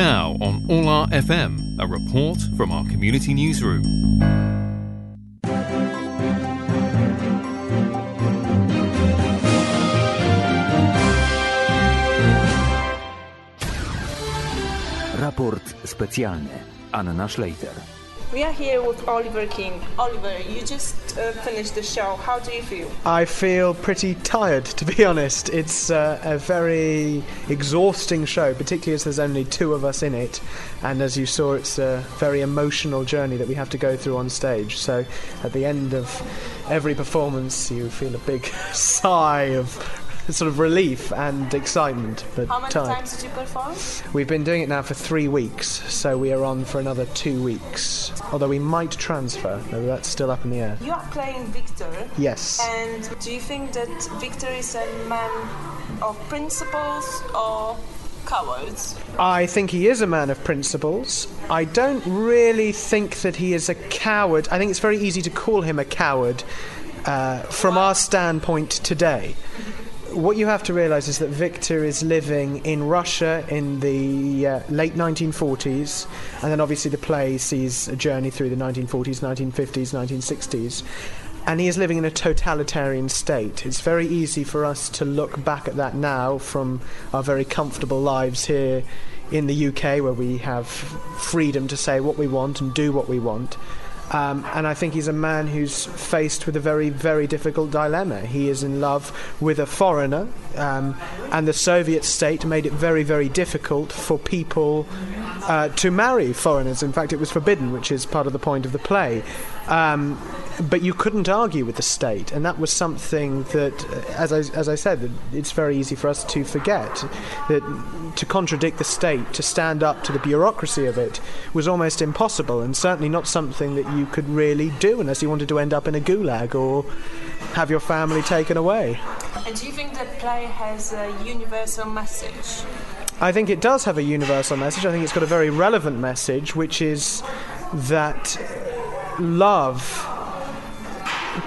Now on ORLAfm, a report from our community newsroom. Raport specjalny. Anna Szlejter. We are here with Oliver King. Oliver, you just uh, finished the show. How do you feel? I feel pretty tired, to be honest. It's uh, a very exhausting show, particularly as there's only two of us in it. And as you saw, it's a very emotional journey that we have to go through on stage. So at the end of every performance, you feel a big sigh of sort of relief and excitement. But How many tired. times did you perform? We've been doing it now for three weeks, so we are on for another two weeks. Although we might transfer, though that's still up in the air. You are playing Victor. Yes. And do you think that Victor is a man of principles or cowards? I think he is a man of principles. I don't really think that he is a coward. I think it's very easy to call him a coward uh, from our standpoint today. What you have to realize is that Victor is living in Russia in the uh, late 1940s, and then obviously the play sees a journey through the 1940s, 1950s, 1960s. And he is living in a totalitarian state. It's very easy for us to look back at that now from our very comfortable lives here in the UK, where we have freedom to say what we want and do what we want. Um, and I think he's a man who's faced with a very, very difficult dilemma. He is in love with a foreigner, um, and the Soviet state made it very, very difficult for people uh, to marry foreigners. In fact, it was forbidden, which is part of the point of the play. Um, but you couldn't argue with the state, and that was something that, uh, as I, as I said, it's very easy for us to forget. That to contradict the state, to stand up to the bureaucracy of it, was almost impossible, and certainly not something that you could really do unless you wanted to end up in a gulag or have your family taken away. And do you think that play has a universal message? I think it does have a universal message. I think it's got a very relevant message, which is that love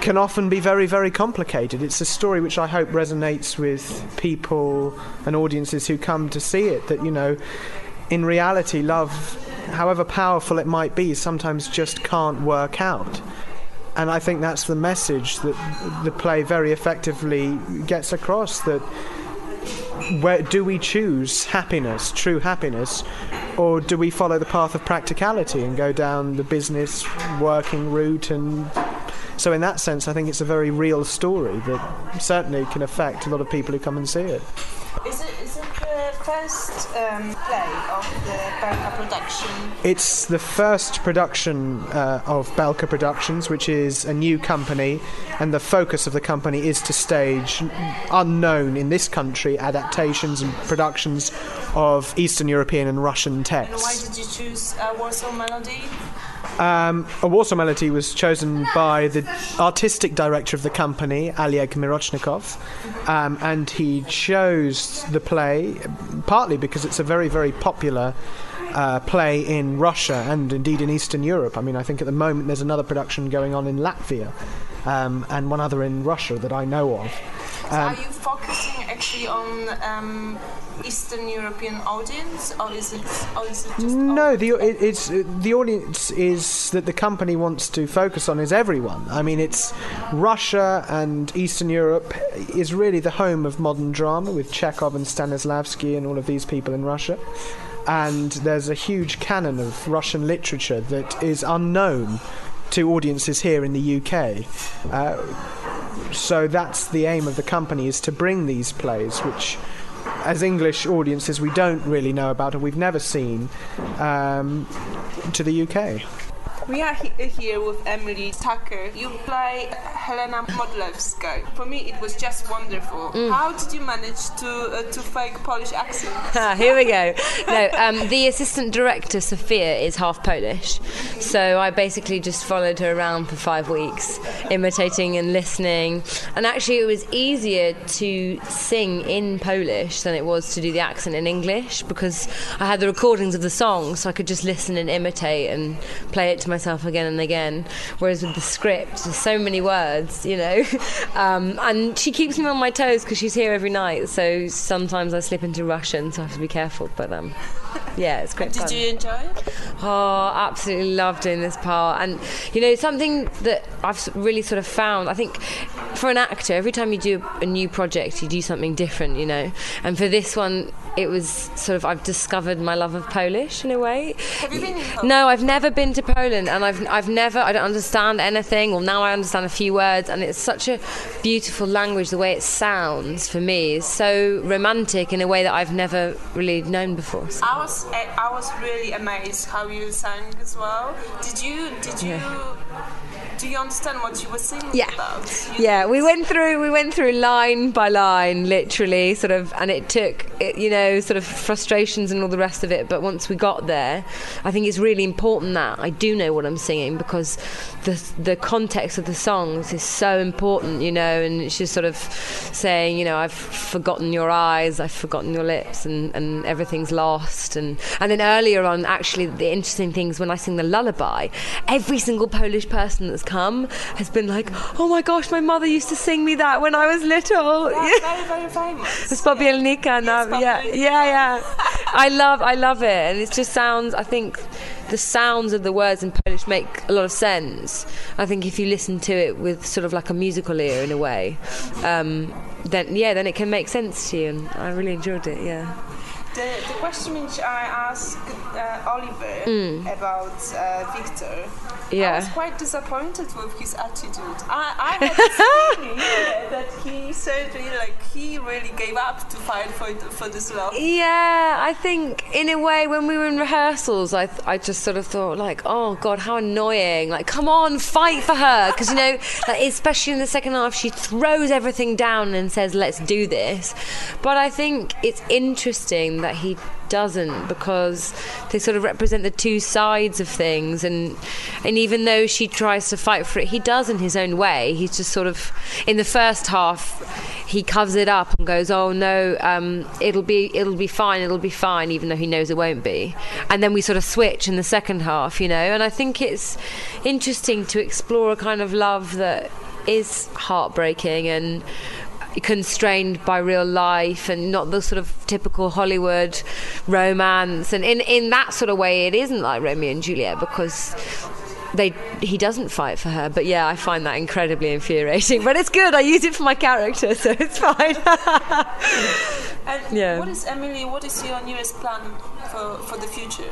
can often be very, very complicated. It's a story which I hope resonates with people and audiences who come to see it. That, you know, in reality, love, however powerful it might be, sometimes just can't work out. And I think that's the message that the play very effectively gets across that where do we choose happiness, true happiness, or do we follow the path of practicality and go down the business working route? And so, in that sense, I think it's a very real story that certainly can affect a lot of people who come and see it. Is it, is it the first um, play of the Belka production? It's the first production uh, of Belka Productions, which is a new company, and the focus of the company is to stage unknown in this country adaptations and productions of Eastern European and Russian And why did you choose uh, Warsaw Melody? Um, a Warsaw Melody was chosen by the artistic director of the company, Oleg Mirochnikov, um, and he chose the play partly because it's a very, very popular uh, play in Russia and indeed in Eastern Europe. I mean, I think at the moment there's another production going on in Latvia um, and one other in Russia that I know of. So are you focusing actually on um, Eastern European audience, or is it, or is it just No, the it, it's the audience is that the company wants to focus on is everyone. I mean, it's Russia and Eastern Europe is really the home of modern drama with Chekhov and Stanislavski and all of these people in Russia. And there's a huge canon of Russian literature that is unknown to audiences here in the UK. Uh, so that's the aim of the company is to bring these plays, which as English audiences we don't really know about and we've never seen um, to the UK. We are he- here with Emily Tucker. You play Helena Modlewska. For me, it was just wonderful. How did you manage to uh, to fake Polish accent? Ah, here we go. No, um, the assistant director, Sophia, is half Polish. So I basically just followed her around for five weeks, imitating and listening. And actually, it was easier to sing in Polish than it was to do the accent in English because I had the recordings of the songs, so I could just listen and imitate and play it to myself again and again. Whereas with the script, there's so many words words, you know. Um, and she keeps me on my toes because she's here every night. So sometimes I slip into Russian, so I have to be careful. But um, yeah, it's great Did fun. you enjoy it? Oh, absolutely love doing this part. And, you know, something that I've really sort of found, I think for an actor, every time you do a new project, you do something different, you know. And for this one, it was sort of, I've discovered my love of Polish in a way. Have you been No, I've never been to Poland, and I've I've never. I don't understand anything. Well, now I understand a few words, and it's such a beautiful language. The way it sounds for me is so romantic in a way that I've never really known before. So- I was I was really amazed how you sang as well. Did you did you do you understand what you were singing Yeah. about? You- Yeah, we went through we went through line by line, literally, sort of, and it took it, you know sort of frustrations and all the rest of it. But once we got there, I think it's really important that I do know what I'm singing because the the context of the songs is so important, you know. And it's just sort of saying, you know, I've forgotten your eyes, I've forgotten your lips, and, and everything's lost. And and then earlier on, actually, the interesting thing is when I sing the lullaby, every single Polish person that's come has been like, oh my gosh, my mother used to sing me that when I was little. That's very very famous. It's Popielnika now. Yeah, yeah, yeah. I love, I love it, and it just sounds. I think the sounds of the words in Polish make a lot of sense. I think if you listen to it with sort of like a musical ear in a way, um, then yeah, then it can make sense to you, and I really enjoyed it. Yeah. The, the question which I asked uh, Oliver about uh, Victor, I Mm. Was quite disappointed with his attitude. I, I had feeling yeah, that he certainly, like, he really gave up to fight for for this love. Yeah, I think in a way when we were in rehearsals, I I just sort of thought like, oh god, how annoying! Like, come on, fight for her, because you know, like, especially in the second half, she throws everything down and says, let's do this. But I think it's interesting that he doesn't because they sort of represent the two sides of things. And and even though she tries to fight for it he does in his own way. He's just sort of in the first half he covers it up and goes oh no um, it'll be it'll be fine it'll be fine even though he knows it won't be. And then we sort of switch in the second half you know? And I think it's interesting to explore a kind of love that is heartbreaking and constrained by real life and not the sort of typical Hollywood romance and in in that sort of way it isn't like Romeo and Juliet because they he doesn't fight for her but yeah I find that incredibly infuriating but it's good I use it for my character so it's fine And Yeah. what is Emily? What is your newest plan for, for the future?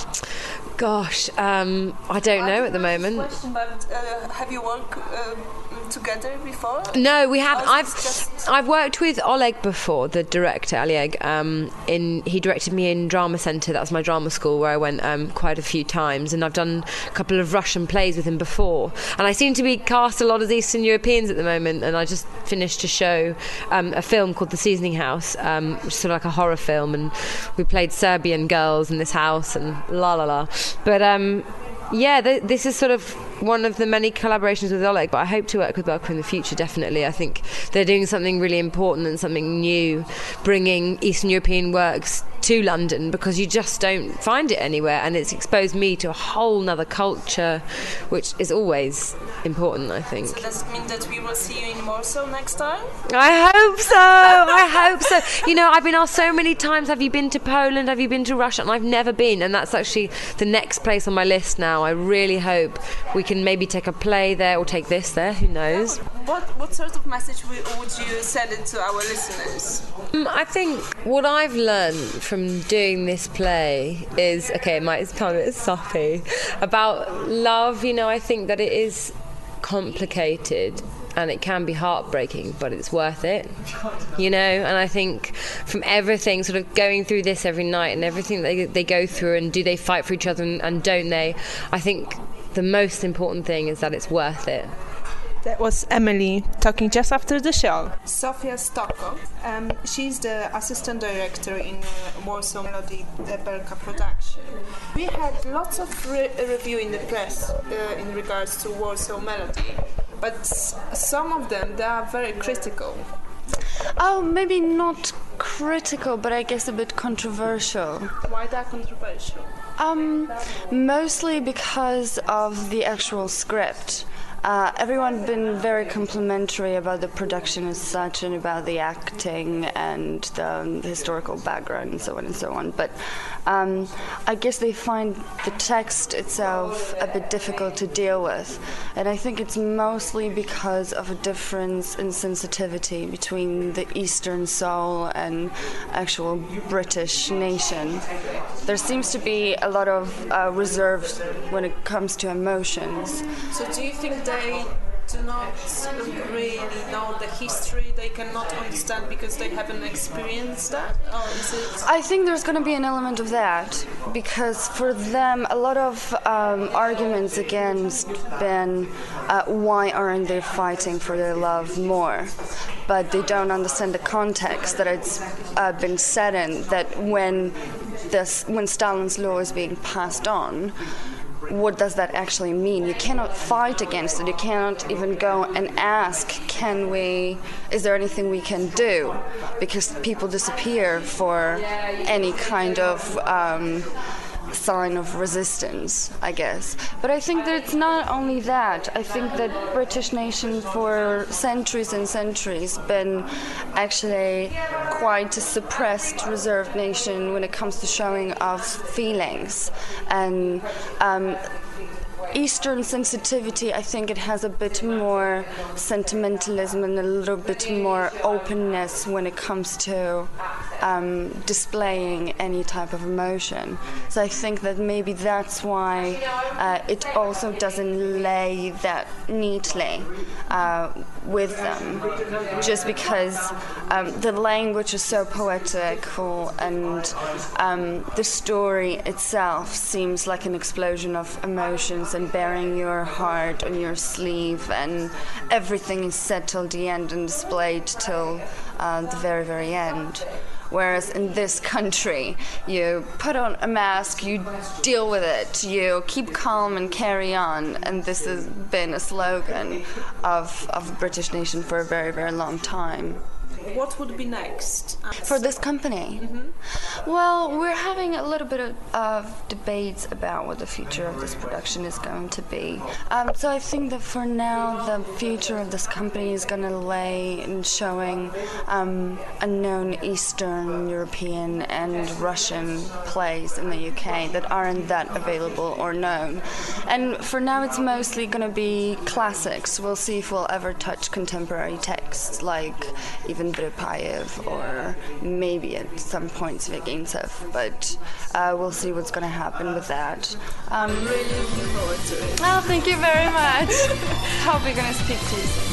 gosh um, I don't know at the moment Question, but uh, have you worked uh, together before? No, we have. Or is I've I've worked with Oleg before, the director Oleg. Um, in he directed me in Drama Centre. That's my drama school where I went um, quite a few times, and I've done a couple of Russian plays with him before. And I seem to be cast a lot as Eastern Europeans at the moment. And I just finished a show, um, a film called The Seasoning House, um, which is sort of like a horror film, and we played Serbian girls in this house, and la la la. But um, yeah, th- this is sort of one of the many collaborations with Oleg, but I hope to work with Belka in the future, definitely. I think they're doing something really important and something new, bringing Eastern European works to London because you just don't find it anywhere, and it's exposed me to a whole nother culture, which is always important, I think. Does it mean that we will see you in Warsaw next time? I hope so. I hope so. You know, I've been asked so many times, have you been to Poland? Have you been to Russia? And I've never been. And that's actually the next place on my list now. I really hope we can maybe take a play there or take this there. Who knows? What what sort of message would you send it to our listeners? Um, I think what I've learned from doing this play is okay, it might sound a bit soppy about love. You know, I think that it is complicated and it can be heartbreaking, but it's worth it. You know, and I think from everything, sort of going through this every night and everything they, they go through, and do they fight for each other and, and don't they? I think the most important thing is that it's worth it. That was Emily talking just after the show. Sofia Stoko. Um, she's the assistant director in uh, Warsaw Melody Belka production. We had lots of re- review in the press uh, in regards to Warsaw Melody, but some of them they are very critical. Oh, maybe not critical, but I guess a bit controversial. Why that controversial? Um, mostly because of the actual script. Uh, everyone been very complimentary about the production as such and about the acting and the, um, the historical background and so on and so on. But um, I guess they find the text itself a bit difficult to deal with, and I think it's mostly because of a difference in sensitivity between the Eastern soul and actual British nation. There seems to be a lot of uh, reserves when it comes to emotions. So do you think they do not really know the history? They cannot understand because they haven't experienced that? Or is it? I think there's going to be an element of that because for them, a lot of um, arguments against Ben, uh, why aren't they fighting for their love more? But they don't understand the context that it's uh, been said in. That when this, when Stalin's law is being passed on, what does that actually mean? You cannot fight against it. You cannot even go and ask, can we, is there anything we can do? Because people disappear for any kind of. Um, sign of resistance, I guess. But I think that it's not only that. I think that British nation for centuries and centuries been actually quite a suppressed, reserved nation when it comes to showing of feelings and. Um, Eastern sensitivity, I think it has a bit more sentimentalism and a little bit more openness when it comes to um, displaying any type of emotion. So I think that maybe that's why uh, it also doesn't lay that neatly uh, with them, just because um, the language is so poetical and um, the story itself seems like an explosion of emotions and bearing your heart on your sleeve, and everything is said till the end and displayed till uh, the very, very end. Whereas in this country, you put on a mask, you deal with it, you keep calm and carry on. And this has been a slogan of, of the British nation for a very, very long time what would be next for this company? Mm-hmm. Well, we're having a little bit of, of, debates about what the future of this production is going to be. Um, so I think that for now, the future of this company is going to lay in showing um, unknown Eastern European and Russian plays in the UK that aren't that available or known. And for now, it's mostly going to be classics. We'll see if we'll ever touch contemporary texts like even Vyrypayev or maybe at some point Zvyagintsev, but uh, we'll see what's going to happen with that. Um, I'm really looking forward to it. Oh, thank you very much. Hope we're going to speak to you soon.